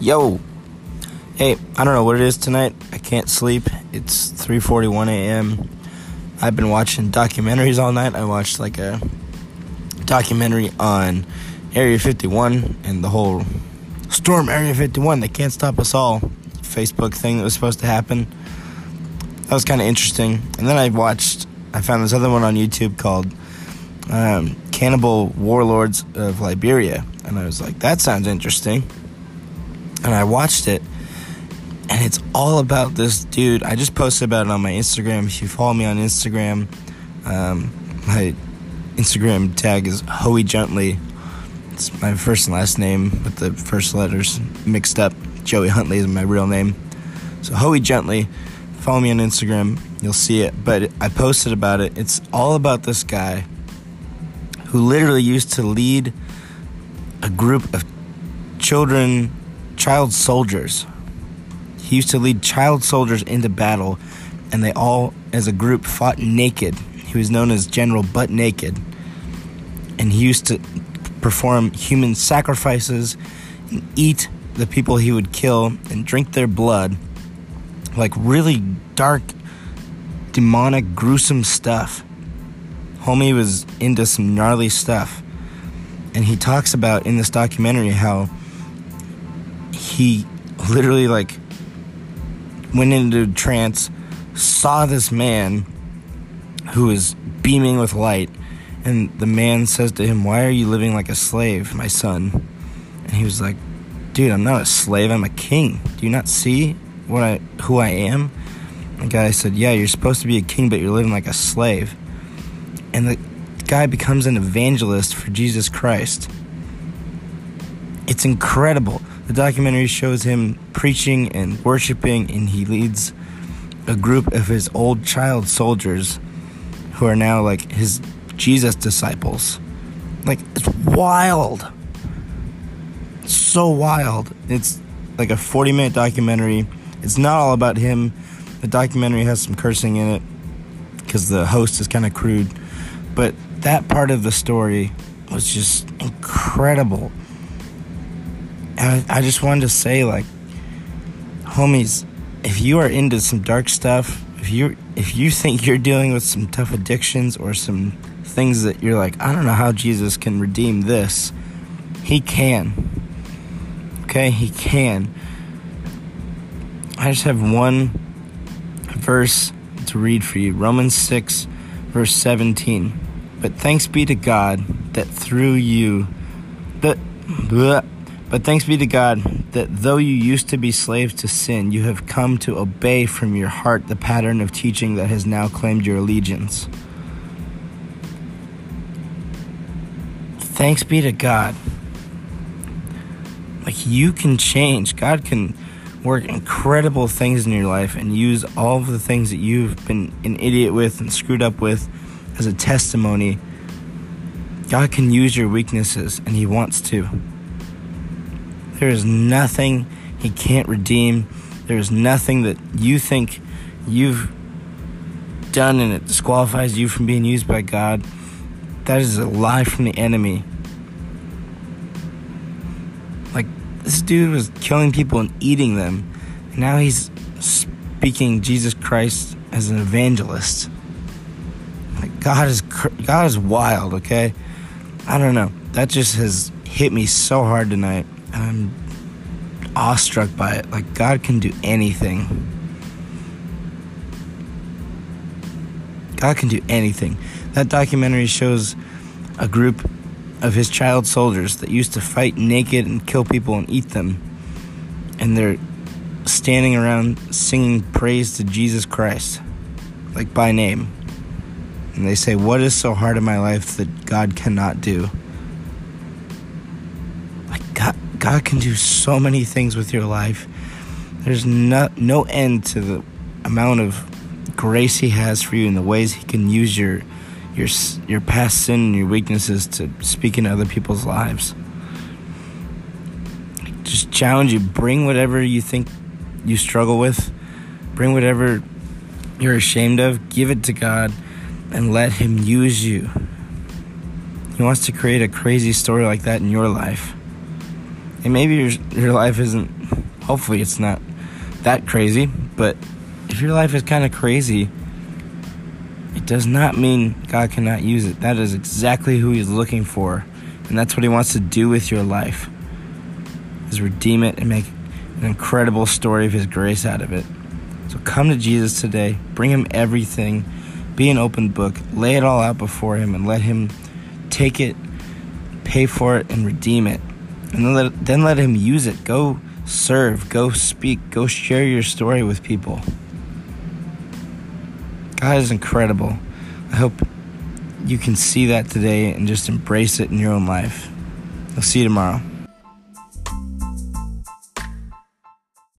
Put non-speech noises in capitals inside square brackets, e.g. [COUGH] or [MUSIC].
Yo. Hey, I don't know what it is tonight. I can't sleep. It's 3:41 a.m. I've been watching documentaries all night. I watched like a documentary on Area 51 and the whole storm Area 51. They can't stop us all. Facebook thing that was supposed to happen. That was kind of interesting. And then I watched. I found this other one on YouTube called um, "Cannibal Warlords of Liberia," and I was like, "That sounds interesting." And I watched it, and it's all about this dude. I just posted about it on my Instagram. If you follow me on Instagram, um, my Instagram tag is Hoey Juntley. It's my first and last name with the first letters mixed up. Joey Huntley is my real name. So Hoey Juntley, follow me on Instagram. You'll see it. But I posted about it. It's all about this guy who literally used to lead a group of children child soldiers. He used to lead child soldiers into battle, and they all, as a group, fought naked. He was known as General Butt Naked. And he used to perform human sacrifices and eat the people he would kill and drink their blood. Like really dark, demonic, gruesome stuff. Homie was into some gnarly stuff. And he talks about in this documentary how he literally like went into trance, saw this man who is beaming with light, and the man says to him, "Why are you living like a slave, my son?" And he was like, "Dude, I'm not a slave. I'm a king. Do you not see what I who I am?" The guy said, "Yeah, you're supposed to be a king, but you're living like a slave." And the guy becomes an evangelist for Jesus Christ. It's incredible. The documentary shows him preaching and worshiping, and he leads a group of his old child soldiers who are now like his Jesus disciples. Like, it's wild. so wild. It's like a 40 minute documentary. It's not all about him. The documentary has some cursing in it because the host is kind of crude. But that part of the story was just incredible. I, just wanted to say, like, homies, if you are into some dark stuff, if you if you think [LAUGHS] you're dealing with some tough addictions or some things that you're like, I don't know how Jesus can redeem this, he can. Okay, he can. I just have one verse to read for you. Romans 6 verse 17. But thanks be to God that through you that but thanks be to God that though you used to be slaves to sin, you have come to obey from your heart the pattern of teaching that has now claimed your allegiance. Thanks be to God. Like you can change. God can work incredible things in your life and use all of the things that you've been an idiot with and screwed up with as a testimony. God can use your weaknesses and He wants to. There is nothing He can't redeem. There is nothing that you think you've done and it disqualifies you from being used by God. That is a lie from the enemy. Like, this dude was killing people and eating them. And now he's speaking Jesus Christ as an evangelist. Like, God is, God is wild, okay? I don't know. That just has hit me so hard tonight. I'm awestruck by it. Like, God can do anything. God can do anything. That documentary shows a group of his child soldiers that used to fight naked and kill people and eat them. And they're standing around singing praise to Jesus Christ, like by name. And they say, What is so hard in my life that God cannot do? God can do so many things with your life. There's no, no end to the amount of grace He has for you and the ways He can use your your your past sin and your weaknesses to speak in other people's lives. Just challenge you. Bring whatever you think you struggle with. Bring whatever you're ashamed of. Give it to God and let Him use you. He wants to create a crazy story like that in your life and maybe your your life isn't Hopefully, it's not that crazy, but if your life is kind of crazy, it does not mean God cannot use it. That is exactly who He's looking for, and that's what He wants to do with your life: is redeem it and make an incredible story of His grace out of it. So come to Jesus today, bring Him everything, be an open book, lay it all out before Him, and let Him take it, pay for it, and redeem it. And then let, then let Him use it. Go serve, go speak, go share your story with people. God is incredible. I hope you can see that today and just embrace it in your own life. I'll see you tomorrow.